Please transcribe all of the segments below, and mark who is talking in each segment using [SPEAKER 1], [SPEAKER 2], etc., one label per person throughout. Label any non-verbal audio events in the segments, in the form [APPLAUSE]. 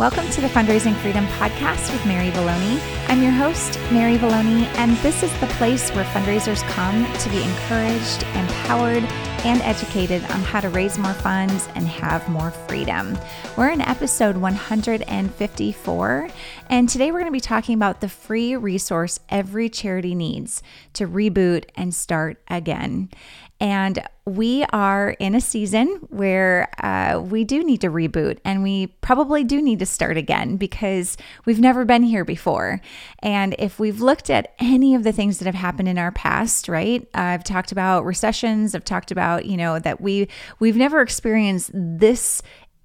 [SPEAKER 1] Welcome to the Fundraising Freedom Podcast with Mary Vallone. I'm your host, Mary Vallone, and this is the place where fundraisers come to be encouraged, empowered, and educated on how to raise more funds and have more freedom. We're in episode 154, and today we're going to be talking about the free resource every charity needs to reboot and start again. And we are in a season where uh, we do need to reboot and we probably do need to start again because we've never been here before. And if we've looked at any of the things that have happened in our past, right? I've talked about recessions, I've talked about, you know, that we we've never experienced this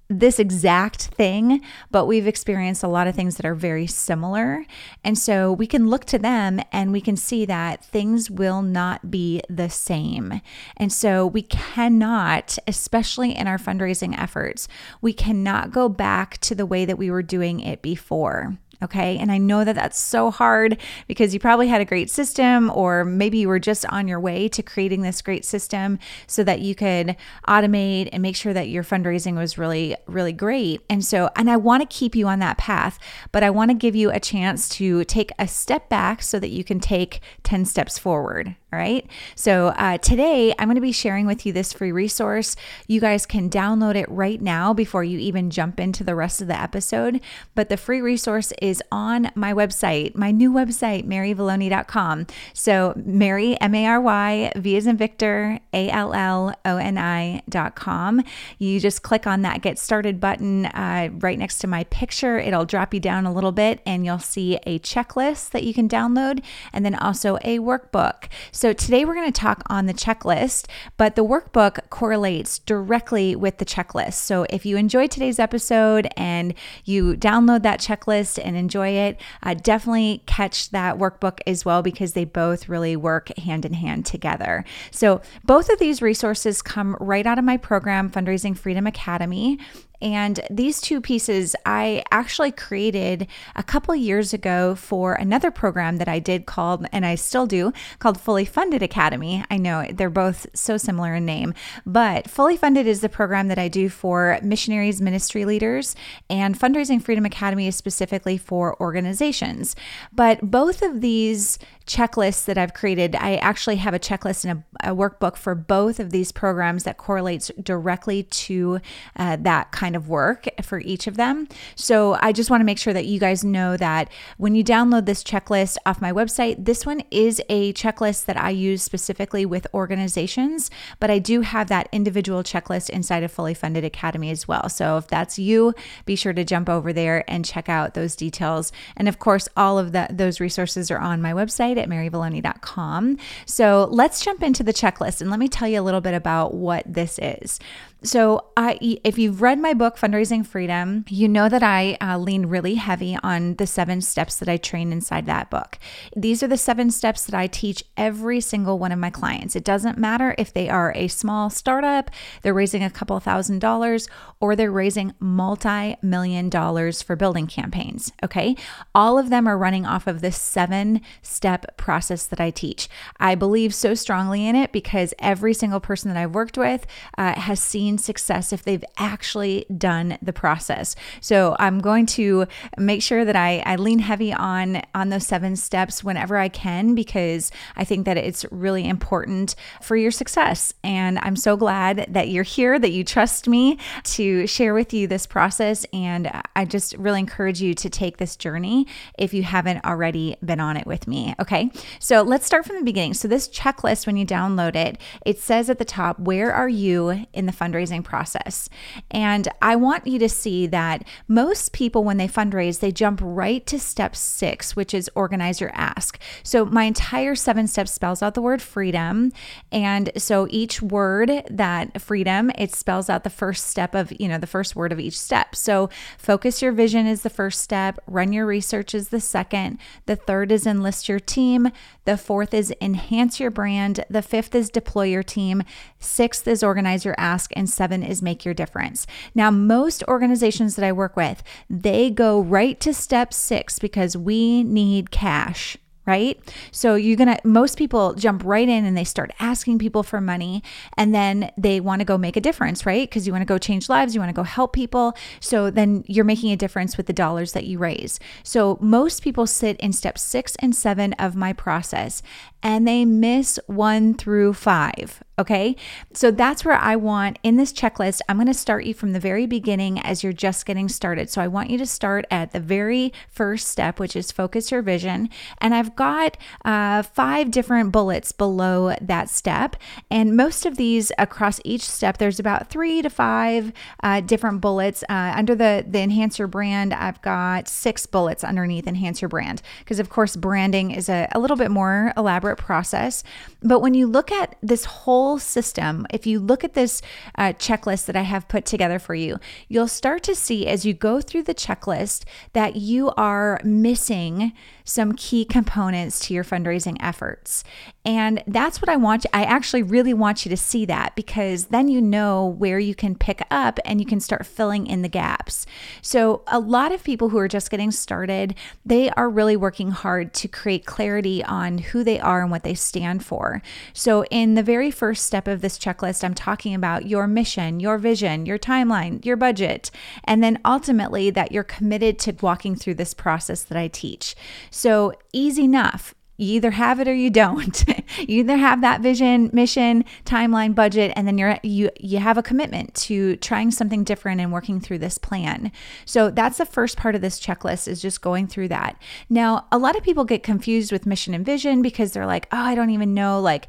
[SPEAKER 1] this exact thing, but we've experienced a lot of things that are very similar. And so we can look to them and we can see that things will not be the same. And so we cannot, especially in our fundraising efforts, we cannot go back to the way that we were doing it before. Okay. And I know that that's so hard because you probably had a great system, or maybe you were just on your way to creating this great system so that you could automate and make sure that your fundraising was really, really great. And so, and I want to keep you on that path, but I want to give you a chance to take a step back so that you can take 10 steps forward. All right. So uh, today I'm going to be sharing with you this free resource. You guys can download it right now before you even jump into the rest of the episode. But the free resource is on my website, my new website, maryvallone.com. So Mary, M A R Y, V as in Victor, A L L O N I.com. You just click on that get started button uh, right next to my picture. It'll drop you down a little bit and you'll see a checklist that you can download and then also a workbook. So today we're going to talk on the checklist, but the workbook correlates directly with the checklist. So if you enjoyed today's episode and you download that checklist and enjoy it, uh, definitely catch that workbook as well because they both really work hand in hand together. So both of these resources come right out of my program, Fundraising Freedom Academy. And these two pieces I actually created a couple years ago for another program that I did called, and I still do, called Fully Funded Academy. I know they're both so similar in name, but Fully Funded is the program that I do for missionaries, ministry leaders, and Fundraising Freedom Academy is specifically for organizations. But both of these checklists that I've created. I actually have a checklist and a, a workbook for both of these programs that correlates directly to uh, that kind of work for each of them. So I just want to make sure that you guys know that when you download this checklist off my website, this one is a checklist that I use specifically with organizations, but I do have that individual checklist inside of Fully Funded Academy as well. So if that's you, be sure to jump over there and check out those details. And of course, all of that those resources are on my website at maryvallone.com. So let's jump into the checklist and let me tell you a little bit about what this is. So, I, if you've read my book, Fundraising Freedom, you know that I uh, lean really heavy on the seven steps that I train inside that book. These are the seven steps that I teach every single one of my clients. It doesn't matter if they are a small startup, they're raising a couple thousand dollars, or they're raising multi million dollars for building campaigns. Okay. All of them are running off of this seven step process that I teach. I believe so strongly in it because every single person that I've worked with uh, has seen success if they've actually done the process. So I'm going to make sure that I, I lean heavy on on those seven steps whenever I can because I think that it's really important for your success. And I'm so glad that you're here, that you trust me to share with you this process. And I just really encourage you to take this journey if you haven't already been on it with me. Okay. So let's start from the beginning. So this checklist, when you download it, it says at the top, where are you in the fundraising? Fundraising process. And I want you to see that most people, when they fundraise, they jump right to step six, which is organize your ask. So my entire seven steps spells out the word freedom. And so each word that freedom, it spells out the first step of, you know, the first word of each step. So focus your vision is the first step, run your research is the second, the third is enlist your team, the fourth is enhance your brand, the fifth is deploy your team, sixth is organize your ask, and seven is make your difference. Now, most organizations that I work with, they go right to step six because we need cash right? So you're going to, most people jump right in and they start asking people for money and then they want to go make a difference, right? Because you want to go change lives, you want to go help people. So then you're making a difference with the dollars that you raise. So most people sit in step six and seven of my process and they miss one through five. Okay. So that's where I want in this checklist. I'm going to start you from the very beginning as you're just getting started. So I want you to start at the very first step, which is focus your vision. And I've got uh, five different bullets below that step. And most of these across each step, there's about three to five uh, different bullets. Uh, under the, the Enhance Your brand, I've got six bullets underneath Enhance Your brand. Because, of course, branding is a, a little bit more elaborate process. But when you look at this whole system, if you look at this uh, checklist that I have put together for you, you'll start to see as you go through the checklist that you are missing some key components to your fundraising efforts. And that's what I want. You, I actually really want you to see that because then you know where you can pick up and you can start filling in the gaps. So, a lot of people who are just getting started, they are really working hard to create clarity on who they are and what they stand for. So, in the very first step of this checklist, I'm talking about your mission, your vision, your timeline, your budget, and then ultimately that you're committed to walking through this process that I teach. So easy enough you either have it or you don't. [LAUGHS] you either have that vision, mission, timeline, budget, and then you're you you have a commitment to trying something different and working through this plan. So that's the first part of this checklist is just going through that. Now, a lot of people get confused with mission and vision because they're like, "Oh, I don't even know." Like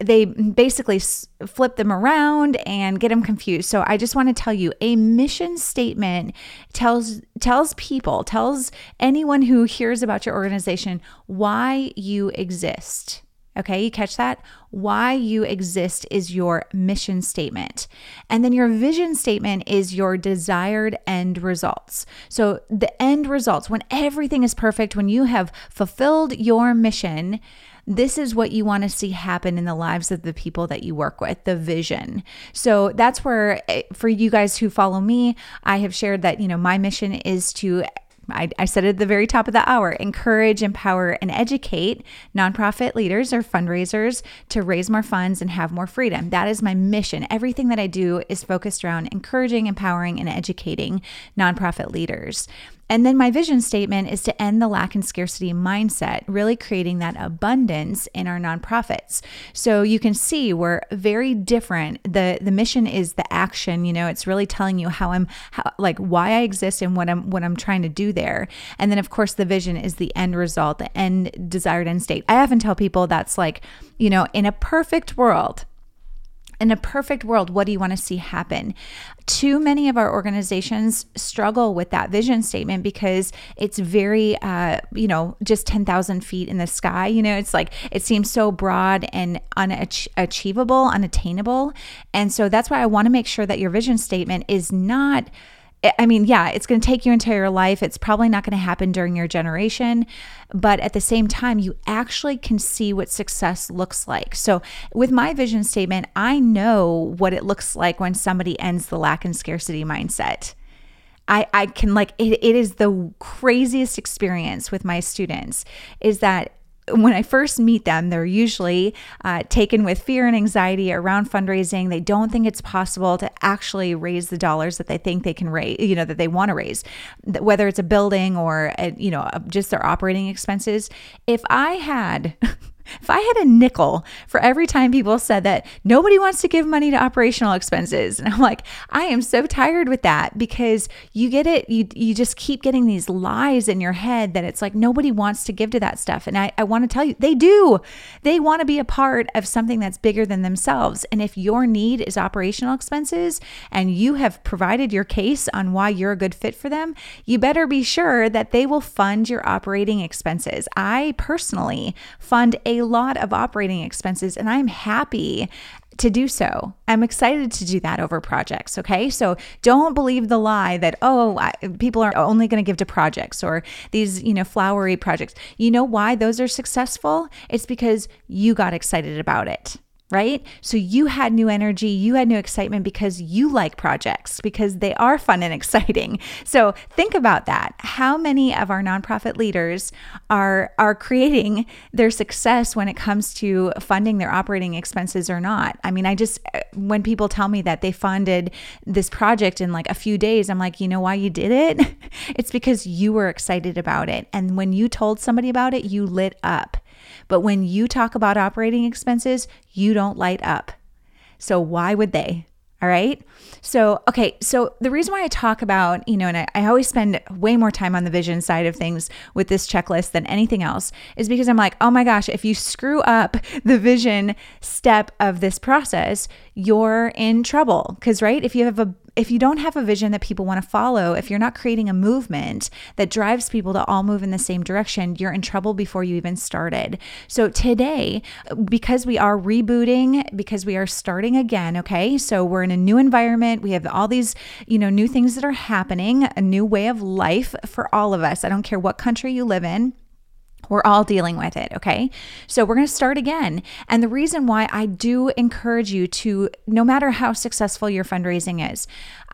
[SPEAKER 1] they basically flip them around and get them confused. So I just want to tell you, a mission statement tells tells people, tells anyone who hears about your organization why you exist. Okay, you catch that? Why you exist is your mission statement. And then your vision statement is your desired end results. So, the end results, when everything is perfect, when you have fulfilled your mission, this is what you want to see happen in the lives of the people that you work with, the vision. So that's where, eh, for you guys who follow me, I have shared that, you know, my mission is to I, I, said at the very top of the hour encourage, empower, and educate nonprofit leaders or fundraisers to raise more funds and have more freedom. That is my mission. Everything that I do is focused around encouraging, empowering, and educating nonprofit leaders. And then my vision statement is to end the lack and scarcity mindset, really creating that abundance in our nonprofits. So you can see we're very different. The the mission is the action, you know, it's really telling you how I'm how, like why I exist and what I'm what I'm trying to do there. And then of course the vision is the end result, the end desired end state. I often tell people that's like, you know, in a perfect world, in a perfect world, what do you want to see happen? Too many of our organizations struggle with that vision statement because it's very, uh, you know, just 10,000 feet in the sky. You know, it's like it seems so broad and unachievable, unattainable. And so that's why I want to make sure that your vision statement is not I mean, yeah, it's going to take your entire life. It's probably not going to happen during your generation. But at the same time, you actually can see what success looks like. So, with my vision statement, I know what it looks like when somebody ends the lack and scarcity mindset. I, I can like it, it is the craziest experience with my students is that when I first meet them, they're usually uh, taken with fear and anxiety around fundraising. They don't think it's possible to actually raise the dollars that they think they can raise, you know, that they want to raise, whether it's a building or, a, you know, just their operating expenses. If I had [LAUGHS] If I had a nickel for every time people said that nobody wants to give money to operational expenses, and I'm like, I am so tired with that because you get it, you you just keep getting these lies in your head that it's like nobody wants to give to that stuff. And I, I want to tell you, they do. They want to be a part of something that's bigger than themselves. And if your need is operational expenses and you have provided your case on why you're a good fit for them, you better be sure that they will fund your operating expenses. I personally fund a lot of operating expenses, and I'm happy to do so. I'm excited to do that over projects. Okay. So don't believe the lie that, oh, I, people are only going to give to projects or these, you know, flowery projects. You know why those are successful? It's because you got excited about it. Right? So you had new energy, you had new excitement because you like projects, because they are fun and [LAUGHS] exciting. So think about that. How many of our nonprofit leaders are are creating their success when it comes to funding their operating expenses or not? I mean, I just uh, when people tell me that they funded this project in like a few days, I'm like, "You know why you did it? [LAUGHS] it's because you were excited about it. And when you told somebody about it, you lit up." But when you talk about operating expenses, you don't light up. So why would they? All right. So, okay. So, the reason why I talk about, you know, and I, I, always spend way more time on the vision side of things with this checklist than anything else is because I'm like, oh my gosh, if you screw up [LAUGHS] the vision step of this process, you're in trouble. Because, right, if you have a if you don't have a vision that people want to follow, if you're not creating a movement that drives people to all move in the same direction, you're in trouble before you even started. So today, because we are rebooting, because we are starting again, okay? So we're in a new environment. We have all these, you know, new things that are happening, a new way of life for all of us. I don't care what country you live in. We're all dealing with it, okay? So we're to start again. And the reason why I do encourage you to, no matter how successful your fundraising is,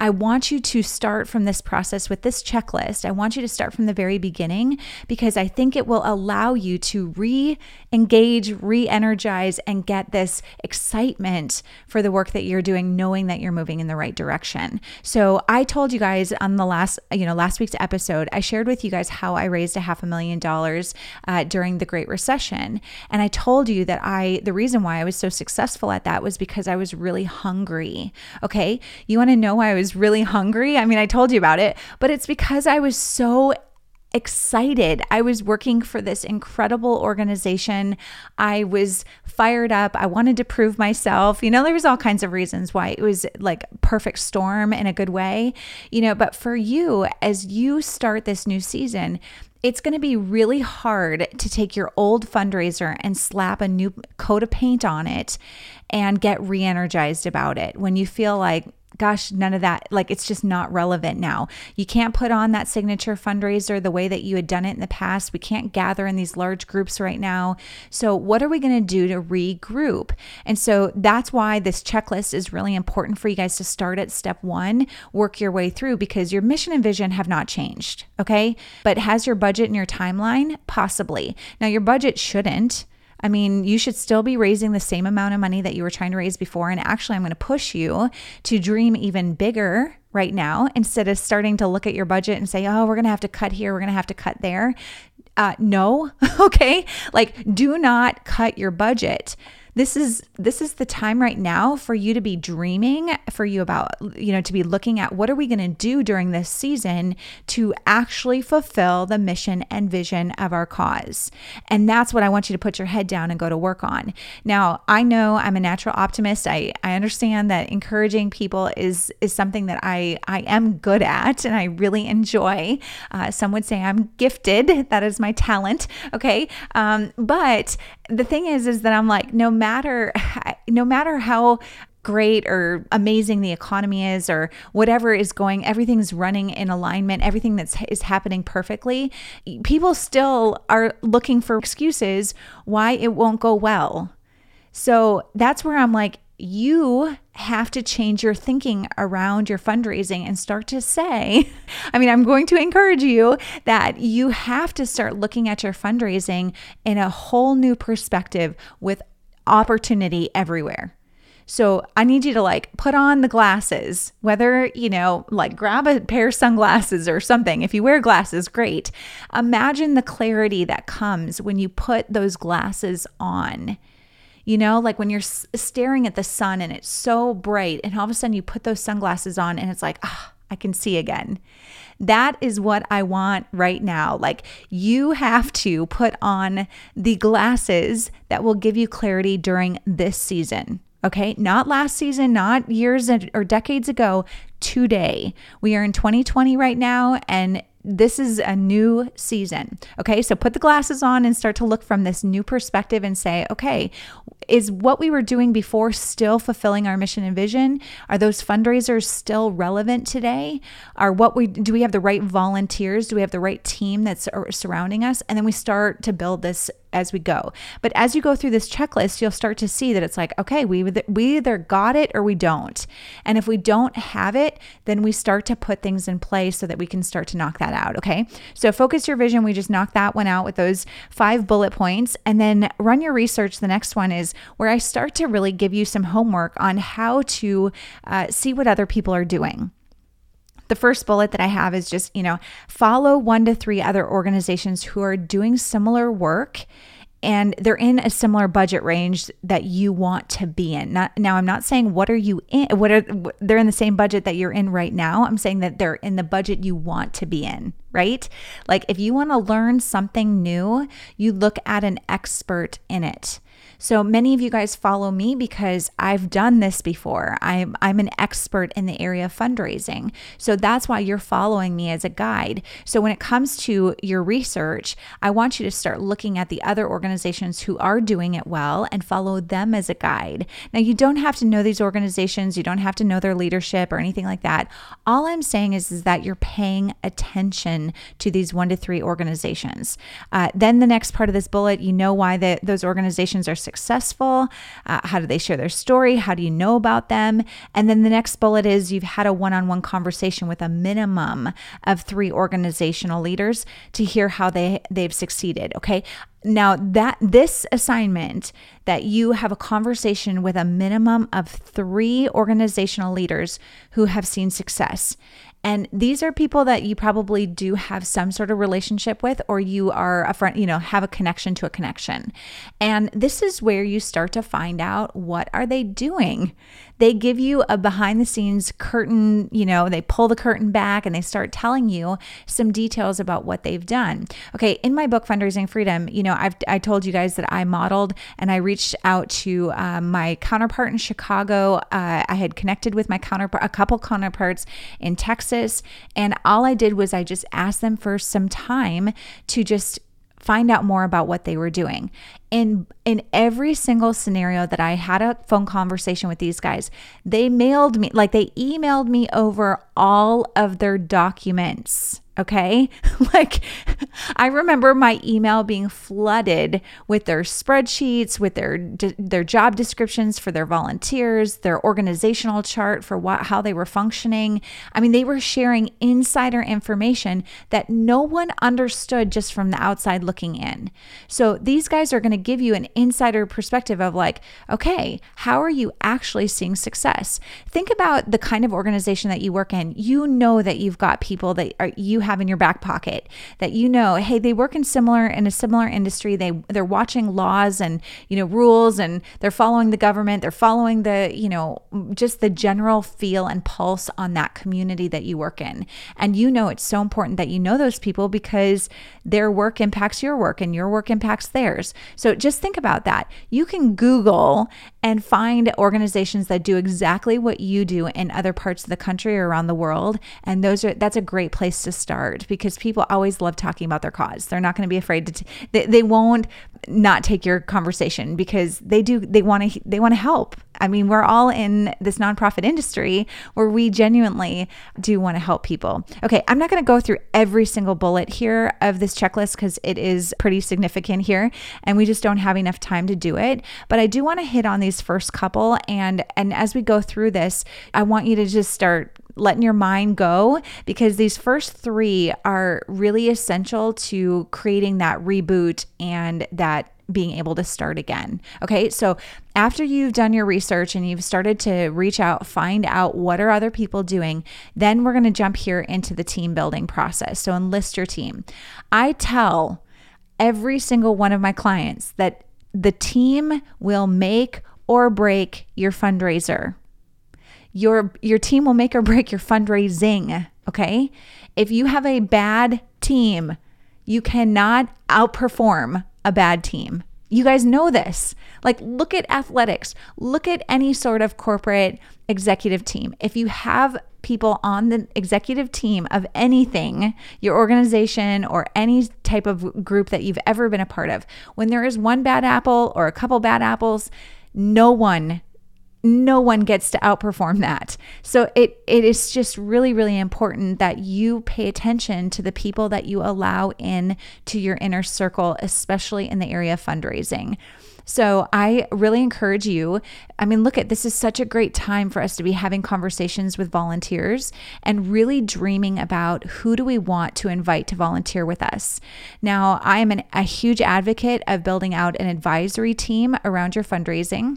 [SPEAKER 1] I want you to start from this process with this checklist. I want you to start from the very beginning because I think it will allow you to re engage, re energize, and get this excitement for the work that you're doing, knowing that you're moving in the right direction. So I told you guys on the last, you know, last week's episode, I shared with you guys how I raised a half a million dollars uh, during the Great Recession. And I told you that I, the reason why I was so successful at that was because I was really hungry. Okay. You want to know why I was really hungry? I mean, I told you about it, but it's because I was so excited. I was working for this incredible organization. I was fired up. I wanted to prove myself. You know, there was all kinds of reasons why it was like perfect storm in a good way. You know, but for you as you start this new season, it's going to be really hard to take your old fundraiser and slap a new coat of paint on it and get re energized about it when you feel like, gosh, none of that, like it's just not relevant now. You can't put on that signature fundraiser the way that you had done it in the past. We can't gather in these large groups right now. So, what are we going to do to regroup? And so that's why this checklist is really important for you guys to start at step one, work your way through because your mission and vision have not changed. Okay. But has your budget and your timeline? Possibly. Now, your budget shouldn't. I mean, you should still be raising the same amount of money that you were trying to raise before. And actually, I'm going to push you to dream even bigger right now instead of starting to look at your budget and say, oh, we're going to have to cut here, we're going to have to cut there. Uh, no, [LAUGHS] okay? Like, do not cut your budget this is this is the time right now for you to be dreaming for you about you know to be looking at what are we going to do during this season to actually fulfill the mission and vision of our cause. And that's what i want you to put your head down and go to work on. Now i know i'm a natural optimist. I i understand that encouraging people is is something that i i am good at and i really enjoy. Uh, some would say i'm gifted. That is my talent. Okay? Um, but the thing is is that i'm like no matter [SIGHS] no matter how great or amazing the economy is or whatever is going everything's running in alignment everything that's is happening perfectly people still are looking for excuses why it won't go well. So that's where i'm like you have to change your thinking around your fundraising and start to say, [LAUGHS] I mean, I'm going to encourage you that you have to start looking at your fundraising in a whole new perspective with opportunity everywhere. So I need you to like put on the glasses, whether, you know, like grab a pair of sunglasses or something. If you wear glasses, great. Imagine the clarity that comes when you put those glasses on you know, like when you're staring at the sun and it's so bright, and all of a sudden you put those sunglasses on and it's like, ah, I can see again. That is what I want right now. Like, you have to put on the glasses that will give you clarity during this season. Okay, not last season, not years or decades ago, today. We are in 2020 right now, and this is a new season. Okay, so put the glasses on and start to look from this new perspective and say, okay, is what we were doing before still fulfilling our mission and vision? Are those fundraisers still relevant today? Are what we do we have the right volunteers? Do we have the right team that's uh, surrounding us? And then we start to build this as we go. But as you go through this checklist, you'll start to see that it's like, okay, we we either got it or we don't. And if we don't have it, then we start to put things in place so that we can start to knock that out, okay? So focus your vision, we just knocked that one out with those five bullet points and then run your research. The next one is where I start to really give you some homework on how to uh, see what other people are doing the first bullet that I have is just, you know, follow one to three other organizations who are doing similar work and they're in a similar budget range that you want to be in. Not, now, I'm not saying what are you in, what are they're in the same budget that you're in right now. I'm saying that they're in the budget you want to be in, right? Like if you want to learn something new, you look at an expert in it. So many of you guys follow me because I've done this before. I'm I'm an expert in the area of fundraising. So that's why you're following me as a guide. So when it comes to your research, I want you to start looking at the other organizations who are doing it well and follow them as a guide. Now you don't have to know these organizations, you don't have to know their leadership or anything like that. All I'm saying is, is that you're paying attention to these one to three organizations. Uh, then the next part of this bullet, you know why the, those organizations are? Uh, how do they share their story? How do you know about them? And then the next bullet is you've had a one on one conversation with a minimum of three organizational leaders to hear how they, they've succeeded. Okay. Now that this assignment that you have a conversation with a minimum of 3 organizational leaders who have seen success and these are people that you probably do have some sort of relationship with, or you are a friend, you know, have a connection to a connection. And this is where you start to find out what are they doing they give you a behind the scenes curtain, you know, they pull the curtain back and they start telling you some details about what they've done. Okay, in my book Fundraising Freedom, you know, I've I told you guys that I modeled and I reached out to um, my counterpart in Chicago. Uh, I had connected with my counterpart, a couple counterparts in Texas, and all I did was I just asked them for some time to just find out more about what they were doing. In in every single scenario that I had a phone conversation with these guys, they mailed me like they emailed me over all of their documents Okay. [LAUGHS] like I remember my email being flooded with their spreadsheets, with their their job descriptions for their volunteers, their organizational chart for what how they were functioning. I mean, they were sharing insider information that no one understood just from the outside looking in. So these guys are going to give you an insider perspective of like, okay, how are you actually seeing success? Think about the kind of organization that you work in. You know that you've got people that are you have have in your back pocket that you know, hey, they work in similar in a similar industry. They they're watching laws and you know rules and they're following the government. They're following the you know just the general feel and pulse on that community that you work in. And you know it's so important that you know those people because their work impacts your work and your work impacts theirs. So just think about that. You can Google and find organizations that do exactly what you do in other parts of the country or around the world and those are that's a great place to start start because people always love talking about their cause. They're not going to be afraid to, t- they, they won't not take your conversation because they do, they want to, they want to help. I mean, we're all in this nonprofit industry where we genuinely do want to help people. Okay, I'm not going to go through every single bullet here of this checklist because it is pretty significant here and we just don't have enough time to do it. But I do want to hit on these first couple and and as we go through this, I want you to just start letting your mind go because these first three are really essential to creating that reboot and that being able to start again. Okay, so after you've done your research and you've started to reach out, find out what are other people doing, then we're to jump here into the team building process. So enlist your team. I tell every single one of my clients that the team will make or break your fundraiser. Your your team will make or break your fundraising, okay? If you have a bad team, you cannot outperform a bad team. You guys know this. Like, look at athletics, look at any sort of corporate executive team. If you have people on the executive team of anything, your organization or any type of group that you've ever been a part of, when there is one bad apple or a couple bad apples, no one no one gets to outperform that. So it it is just really really important that you pay attention to the people that you allow in to your inner circle, especially in the area of fundraising. So I really encourage you. I mean, look at this is such a great time for us to be having conversations with volunteers and really dreaming about who do we want to invite to volunteer with us. Now, I am an, a huge advocate of building out an advisory team around your fundraising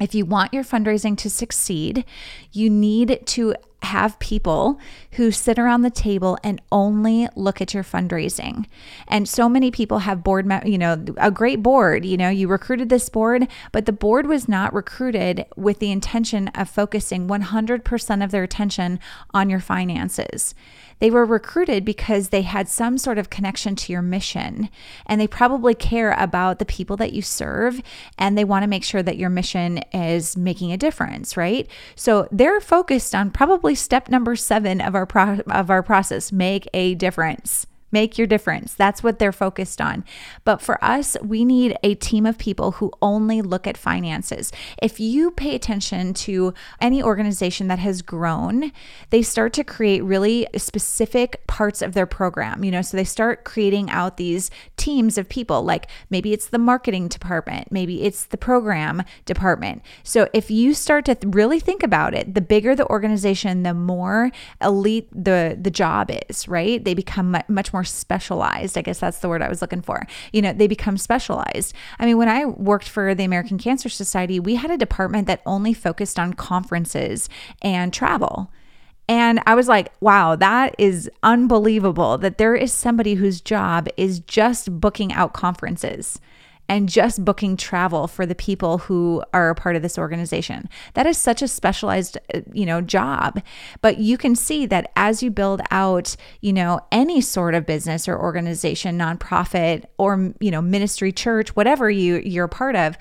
[SPEAKER 1] if you want your fundraising to succeed, you need to have people who sit around the table and only look at your fundraising. And so many people have board, you know, a great board, you know, you recruited this board, but the board was not recruited with the intention of focusing 100% of their attention on your finances. They were recruited because they had some sort of connection to your mission and they probably care about the people that you serve and they want to make sure that your mission is making a difference, right? So they're focused on probably step number 7 of our pro- of our process, make a difference. Make your difference. That's what they're focused on. But for us, we need a team of people who only look at finances. If you pay attention to any organization that has grown, they start to create really specific parts of their program. You know, so they start creating out these teams of people, like maybe it's the marketing department, maybe it's the program department. So if you start to really think about it, the bigger the organization, the more elite the the job is, right? They become much more more specialized. I guess that's the word I was looking for. You know, they become specialized. I mean, when I worked for the American Cancer Society, we had a department that only focused on conferences and travel. And I was like, wow, that is unbelievable that there is somebody whose job is just booking out conferences and just booking travel for the people who are a part of this organization. That is such a specialized, uh, you know, job. But you can see that as you build out, you know, any sort of business or organization, nonprofit or, you know, ministry, church, whatever you you're a part of,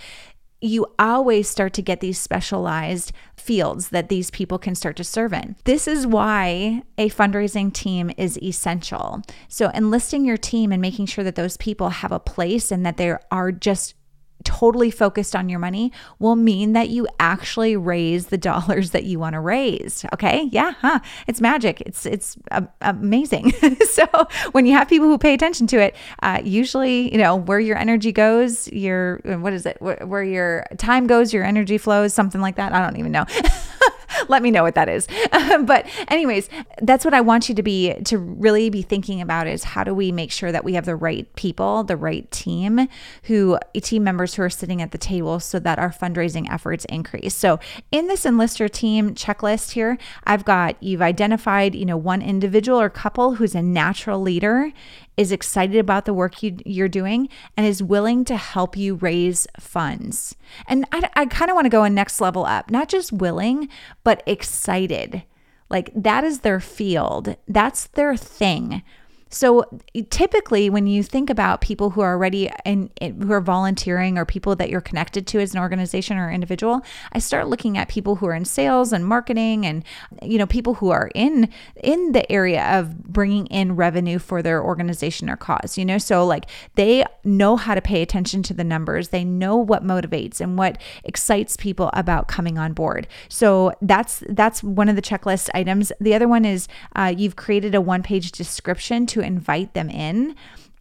[SPEAKER 1] you always start to get these specialized fields that these people can start to serve in. This is why a fundraising team is essential. So, enlisting your team and making sure that those people have a place and that they are just totally focused on your money will mean that you actually raise the [LAUGHS] dollars that you want to raise. Okay? Yeah, huh? It's magic. It's it's uh, amazing. [LAUGHS] so when you have people who pay attention to it, uh, usually you know where your energy goes, your what is it? Where, where your time goes, your energy flows, something like that. I don't even know. [LAUGHS] [LAUGHS] let me know what that is. [LAUGHS] but anyways, that's what I want you to be to really be thinking about is how do we make sure that we have the right people, the right team who team members who are sitting at the table so that our fundraising efforts increase. So in this enlist your team checklist here, I've got you've identified, you know, one individual or couple who's a natural leader is excited about the work you, are doing and is willing to help you raise funds. And I, I kind of want to go a next level up, not just willing, but excited. Like that is their field, that's their thing. So typically, when you think about people who are already in, who are volunteering or people that you're connected to as an organization or individual, I start looking at people who are in sales and marketing, and you know people who are in in the area of bringing in revenue for their organization or cause. You know, so like they know how to pay attention to the numbers. They know what motivates and what excites people about coming on board. So that's that's one of the checklist items. The other one is uh, you've created a one page description to invite them in.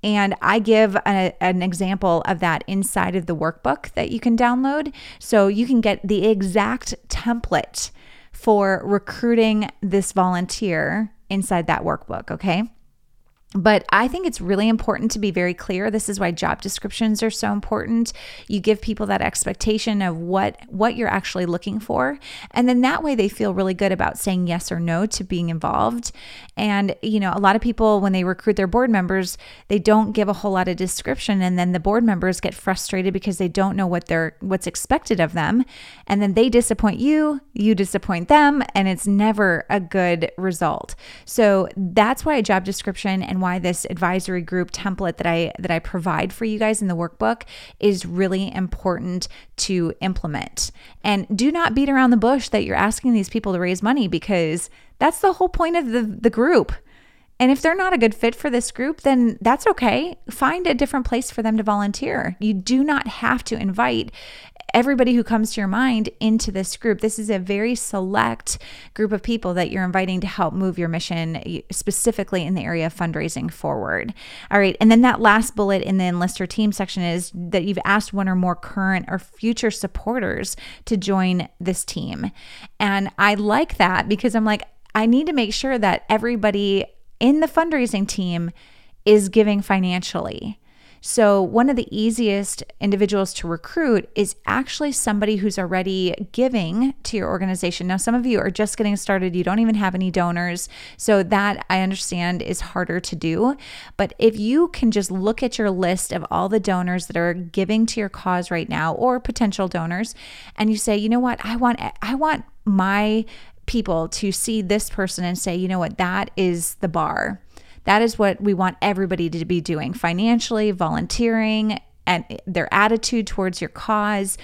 [SPEAKER 1] And I give a, an example of that inside of the workbook that you can download. So you can get the exact template for recruiting this volunteer inside that workbook. Okay. But I think it's really important to be very clear. This is why job descriptions are so important. You give people that expectation of what what you're actually looking for, and then that way they feel really good about saying yes or no to being involved. And you know, a lot of people when they recruit their board members, they don't give a whole lot of description and then the board members get frustrated because they don't know what they're what's expected of them, and then they disappoint you, you disappoint them, and it's never a good result. So that's why a job description and why this advisory group template that I that I provide for you guys in the workbook is really important to implement. And do not beat around the bush that you're asking these people to raise money because that's the whole point of the the group. And if they're not a good fit for this group, then that's okay. Find a different place for them to volunteer. You do not have to invite everybody who comes to your mind into this group. This is a very select group of people that you're inviting to help move your mission, specifically in the area of fundraising forward. All right. And then that last bullet in the enlist team section is that you've asked one or more current or future supporters to join this team. And I like that because I'm like, I need to make sure that everybody in the fundraising team is giving financially. So, one of the easiest individuals to recruit is actually somebody who's already giving to your organization. Now, some of you are just getting started, you don't even have any donors. So, that I understand is harder to do. But if you can just look at your list of all the donors that are giving to your cause right now or potential donors, and you say, you know what, I want, I want my people to see this person and say, you know what, that is the bar. That is what we want everybody to be doing financially, volunteering, and their attitude towards your cause,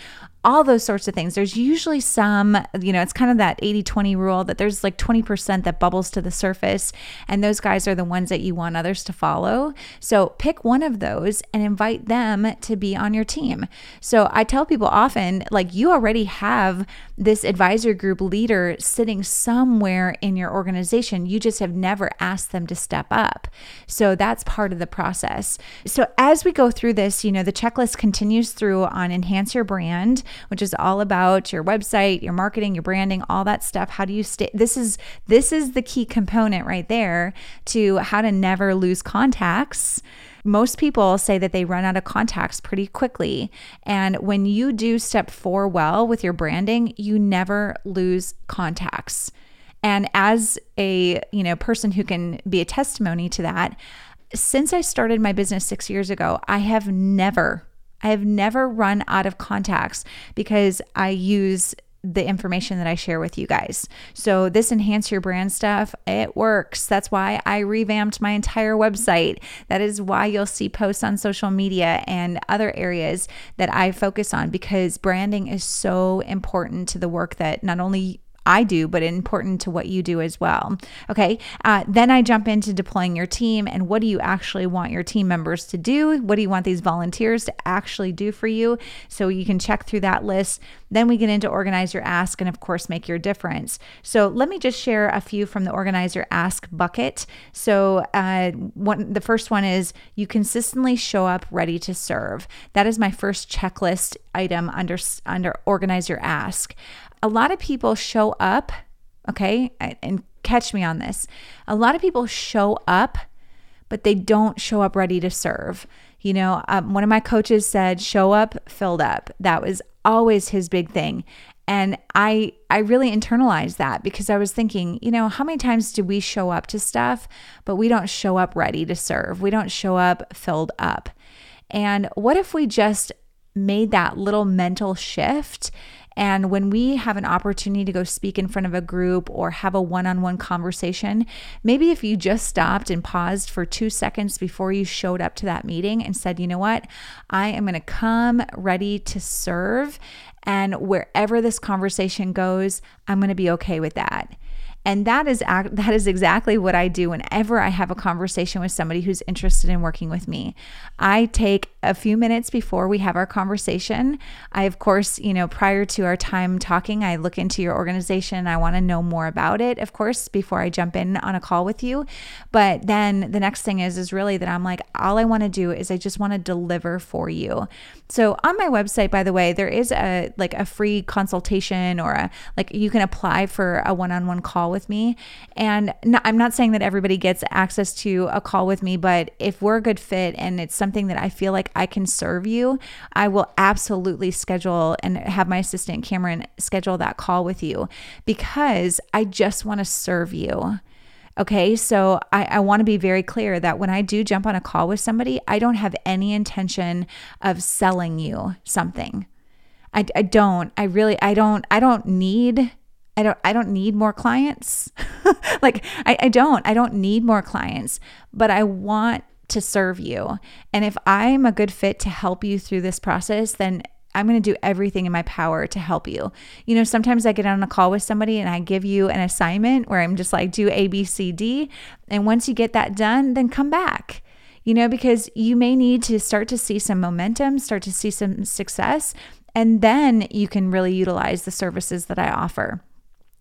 [SPEAKER 1] all those sorts of things. There's usually some, you know, it's kind of that 80 20 rule that there's like 20% that bubbles to the surface, and those guys are the ones that you want others to follow. So pick one of those and invite them to be on your team. So I tell people often, like, you already have this advisor group leader sitting somewhere in your organization. You just have never asked them to step up. So that's part of the process. So as we go through this, you know, the checklist continues through on enhance your brand which is all about your website, your marketing, your branding, all that stuff. How do you stay? This is this is the key component right there to how to never lose contacts most people say that they run out of contacts pretty quickly. And when you do step four well with your branding, you never lose contacts. And as a, you know, person who can be a testimony to that, since I started my business 6 years ago, I have never I have never run out of contacts because I use the information that I share with you guys. So, this enhance your brand stuff, it works. That's why I revamped my entire website. That is why you'll see posts on social media and other areas that I focus on because branding is so important to the work that not only I do, but important to what you do as well. Okay. Uh, then I jump into deploying your team and what do you actually want your team members to do? What do you want these volunteers to actually do for you? So you can check through that list. Then we get into organize your ask and, of course, make your difference. So let me just share a few from the organize your ask bucket. So uh, one, the first one is you consistently show up ready to serve. That is my first checklist item under under organize your ask a lot of people show up, okay, and catch me on this. A lot of people show up, but they don't show up ready to serve. You know, um, one of my coaches said, "Show up, filled up." That was always his big thing, and I I really internalized that because I was thinking, you know, how many times do we show up to stuff, but we don't show up ready to serve? We don't show up filled up. And what if we just made that little mental shift and when we have an opportunity to go speak in front of a group or have a one on one conversation, maybe if you just stopped and paused for two seconds before you showed up to that meeting and said, you know what, I am going to come ready to serve. And wherever this conversation goes, I'm going to be okay with that. And that is [LAUGHS] that is exactly what I do whenever I have a conversation with somebody who's interested in working with me. I take a few minutes before we have our conversation. I of course, you know, prior to our time talking, I look into your organization. I want to know more about it, of course, before I jump in on a call with you. But then the next thing is is really that I'm like all I want to do is I just want to deliver for you. So on my website by the way, there is a like a free consultation or a like you can apply for a one-on-one call with with me. And no, I'm not saying that everybody gets access to a call with me, but if we're a good fit and it's something that I feel like I can serve you, I will absolutely schedule and have my assistant Cameron schedule that call with you because I just want to serve you. Okay, so I, I want to be very clear that when I do jump on a call with somebody, I don't have any intention of selling you something. I, I don't. I really I don't I don't need I don't I don't need more clients. [LAUGHS] like I, I don't. I don't need more clients, but I want to serve you. And if I'm a good fit to help you through this process, then I'm going to do everything in my power to help you. You know, sometimes I get on a call with somebody and I give you an assignment where I'm just like, do A, B, C, D. And once you get that done, then come back you know, because you may need to start to see some momentum, start to see some success. And then you can really utilize the services that I offer.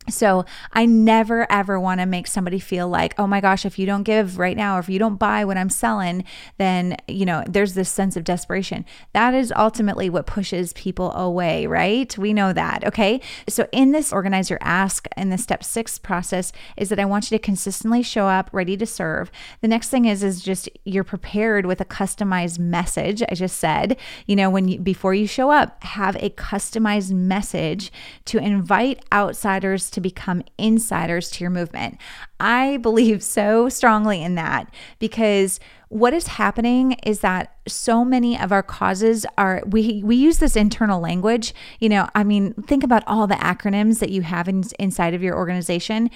[SPEAKER 1] So I never ever want to make somebody feel like, oh my gosh, if you don't give right now, or if you don't buy what I'm selling, then, you know, there's this sense of desperation. That is ultimately what pushes people away, right? We know that. Okay. So in this organize your ask in the step six process is that I want you to consistently show up ready to serve. The next thing is, is just you're prepared with a customized message. I just said, you know, when you, before you show up, have a customized message to invite outsiders to become insiders to your movement. I believe so strongly in that because what is happening is that so many of our causes are we we use this internal language. You know i mean think about all the acronyms that you have in, inside of your organization.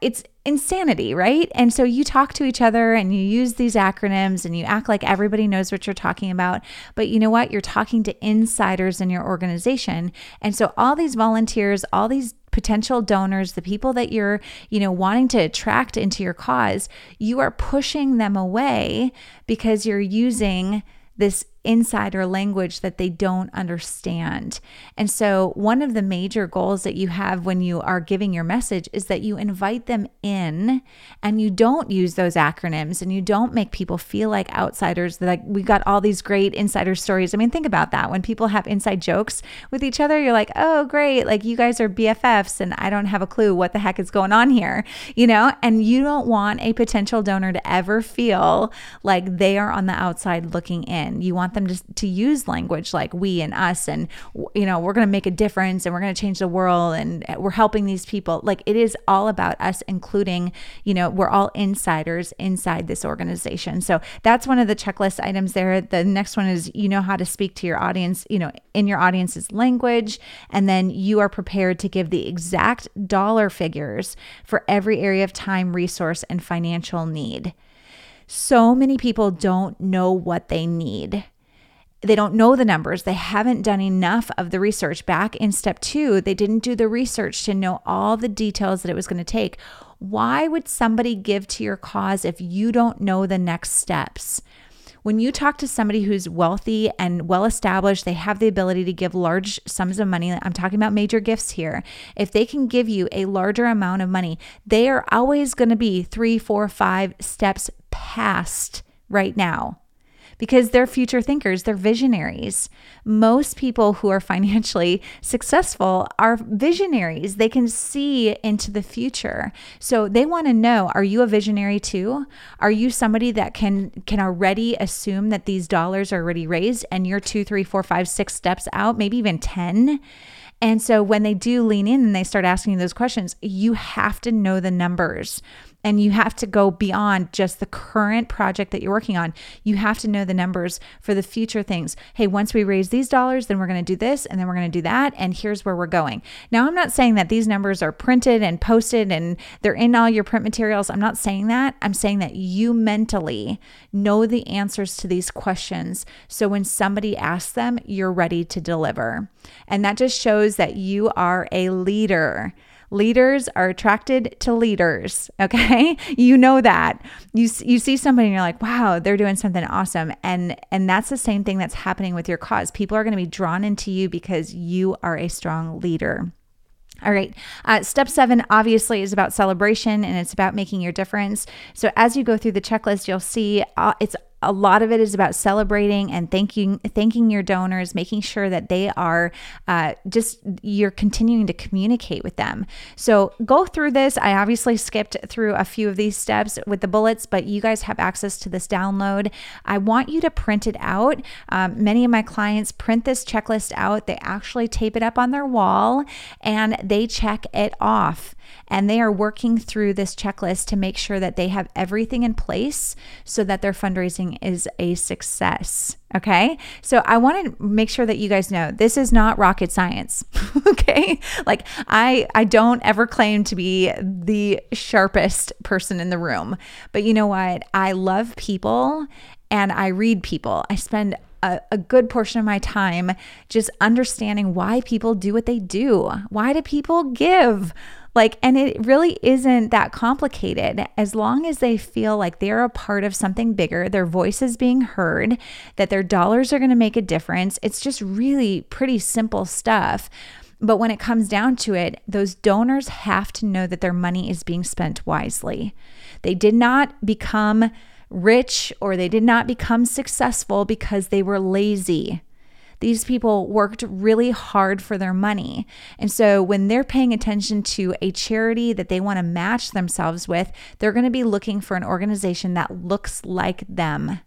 [SPEAKER 1] It's insanity right? And so you talk to each other and you use these acronyms and you act like everybody knows what you're talking about. But you know what? You're talking to insiders in your organization. And so all these volunteers all these potential donors, the people that you're, you know, wanting to attract into your cause, you are pushing them away because you're using this insider language that they don't understand. And so, one of the major goals that you have when you are giving your message is that you invite them in and you don't use those acronyms and you don't make people feel like outsiders. Like, we got all these great insider stories. I mean, think about that. When people have inside jokes with each other, you're like, oh, great. Like, you guys are BFFs and I don't have a clue what the heck is going on here, you know? And you don't want a potential donor to ever feel like they are on the outside looking in. You want them to, to use language like we and us and you know we're going to make a difference and we're going to change the world and we're helping these people. Like it is all about us including you know we're all insiders inside this organization. So that's one of the checklist items there. The next one is you know how to speak to your audience you know in your audience's language. And then you are prepared to give the exact dollar figures for every area of time resource and financial need. So many people don't know what they need they don't know the numbers. They haven't done enough of the research. Back in step two, they didn't do the research to know all the details that it was going to take. Why would somebody give to your cause if you don't know the next steps? When you talk to somebody who's wealthy and well established, they have the ability to give large sums of money. I'm talking about major gifts here. If they can give you a larger amount of money, they are always going to be three, four, five steps past right now because they're future thinkers, they're visionaries. Most people who are [LAUGHS] financially successful are visionaries. They can see into the future. So they want to know, are you a visionary too? Are you somebody that can can already assume that these dollars are already raised and you're two, three, four, five, six steps out, maybe even 10? And so when they do lean in and they start asking those questions, you have to know the numbers and you have to go beyond just the current project that you're working on. You have to know the numbers for the future things. Hey, once we raise these dollars, then we're going to do this and then we're going to do that. And here's where we're going. Now, I'm not saying that these numbers are printed and posted and they're in all your print materials. I'm not saying that. I'm saying that you mentally know the answers to these questions. So when somebody asks them, you're ready to deliver. And that just shows that you are a leader. Leaders are attracted to leaders. [LAUGHS] Okay. You know that. You, you see somebody and you're like, wow, they're doing something awesome. And, and that's the same thing that's happening with your cause. People are going to be drawn into you because you are a strong leader. All right. Uh, step seven obviously is about celebration and it's about making your difference. So as you go through the checklist, you'll see uh, it's a lot of it is about celebrating and thanking thanking your donors making sure that they are uh, just you're continuing to communicate with them. So go through this. I obviously skipped through a few of these steps with the bullets but you guys have access to this download. I want you to print it out. Um, many of my clients print this checklist out. They actually tape it up on their wall and they check it off and they are working through this checklist to make sure that they have everything in place so that their fundraising is a success. Okay. So I want to make sure that you guys know this is not rocket science. [LAUGHS] okay. Like I I don't ever claim to be the sharpest person in the room. But you know what? I love people and I read people. I spend a, a, good portion of my time just understanding why people do what they do. Why do people give? Like, and it really isn't that complicated. As long as they feel like they're a part of something bigger, their voice is being heard, that their dollars are going to make a difference. It's just really pretty simple stuff. But when it comes down to it, those donors have to know that their money is being spent wisely. They did not become rich or they did not become successful because they were lazy. These people worked really hard for their money. And so when they're paying attention to a charity that they want to match themselves with, they're going to be looking for an organization that looks like them.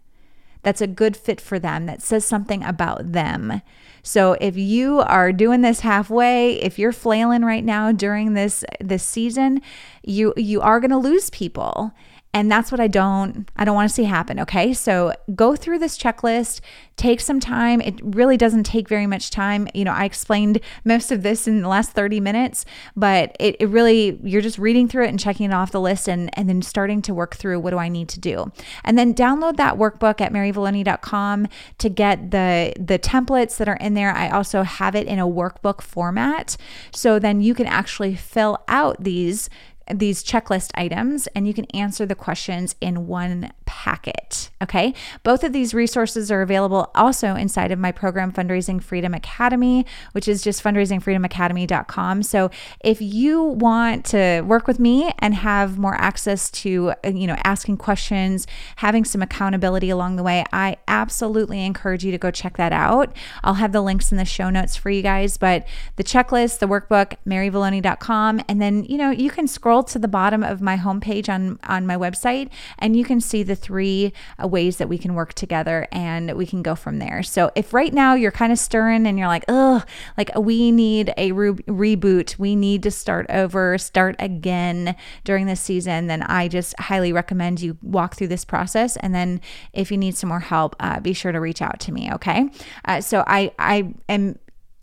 [SPEAKER 1] That's a good fit for them, that says something about them. So if you are doing this halfway, if you're flailing right now during this this season, you you are going to lose people. And that's what I don't I don't want to see happen, okay? So go through this checklist, take some time. It really doesn't take very much time. You know, I explained most of this in the last 30 minutes, but it, it really you're just reading through it and checking it off the list and and then starting to work through what do I need to do. And then download that workbook at maryvalloni.com to get the the templates that are in there. I also have it in a workbook format. So then you can actually fill out these these checklist items and you can answer the questions in one packet. Okay. Both of these resources are available also inside of my program, Fundraising Freedom Academy, which is just fundraisingfreedomacademy.com. So if you want to work with me and have more access to, uh, you know, asking questions, having some accountability along the way, I absolutely encourage you to go check that out. I'll have the links in the show notes for you guys, but the checklist, the workbook, maryvalloni.com, and then, you know, you can scroll to the bottom of my homepage on on my website and you can see the three uh, ways that we can work together and we can go from there. So if right now you're kind of stirring and you're like, "Oh, like we need a re- reboot. We need to start over, start again during this season," then I just highly recommend you walk through this process and then if you need some more help, uh, be sure to reach out to me, okay? Uh, so I I am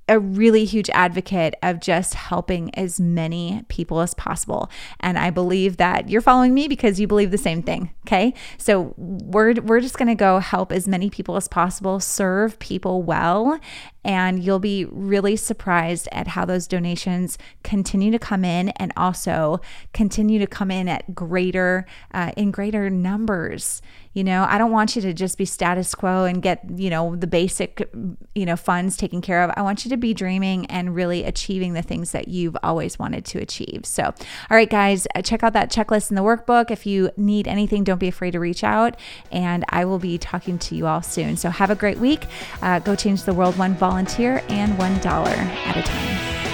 [SPEAKER 1] a really huge advocate of just helping as many people as possible. And I believe that you're following me because you believe the same thing. Okay. So we're, we're just going to go help as many people as possible, serve people well. And you'll be really surprised at how those donations continue to come in and also continue to come in at greater, uh, in greater numbers. You know, I don't want you to just be status quo and get, you know, the basic, you know, funds taken care of. I want you to be dreaming and really achieving the things that you've always wanted to achieve. So, all right, guys, uh, check out that checklist in the workbook. If you need anything, don't be afraid to reach out. And I will be talking to you all soon. So, have a great week. Uh, go change the world one volunteer and $1 at a time.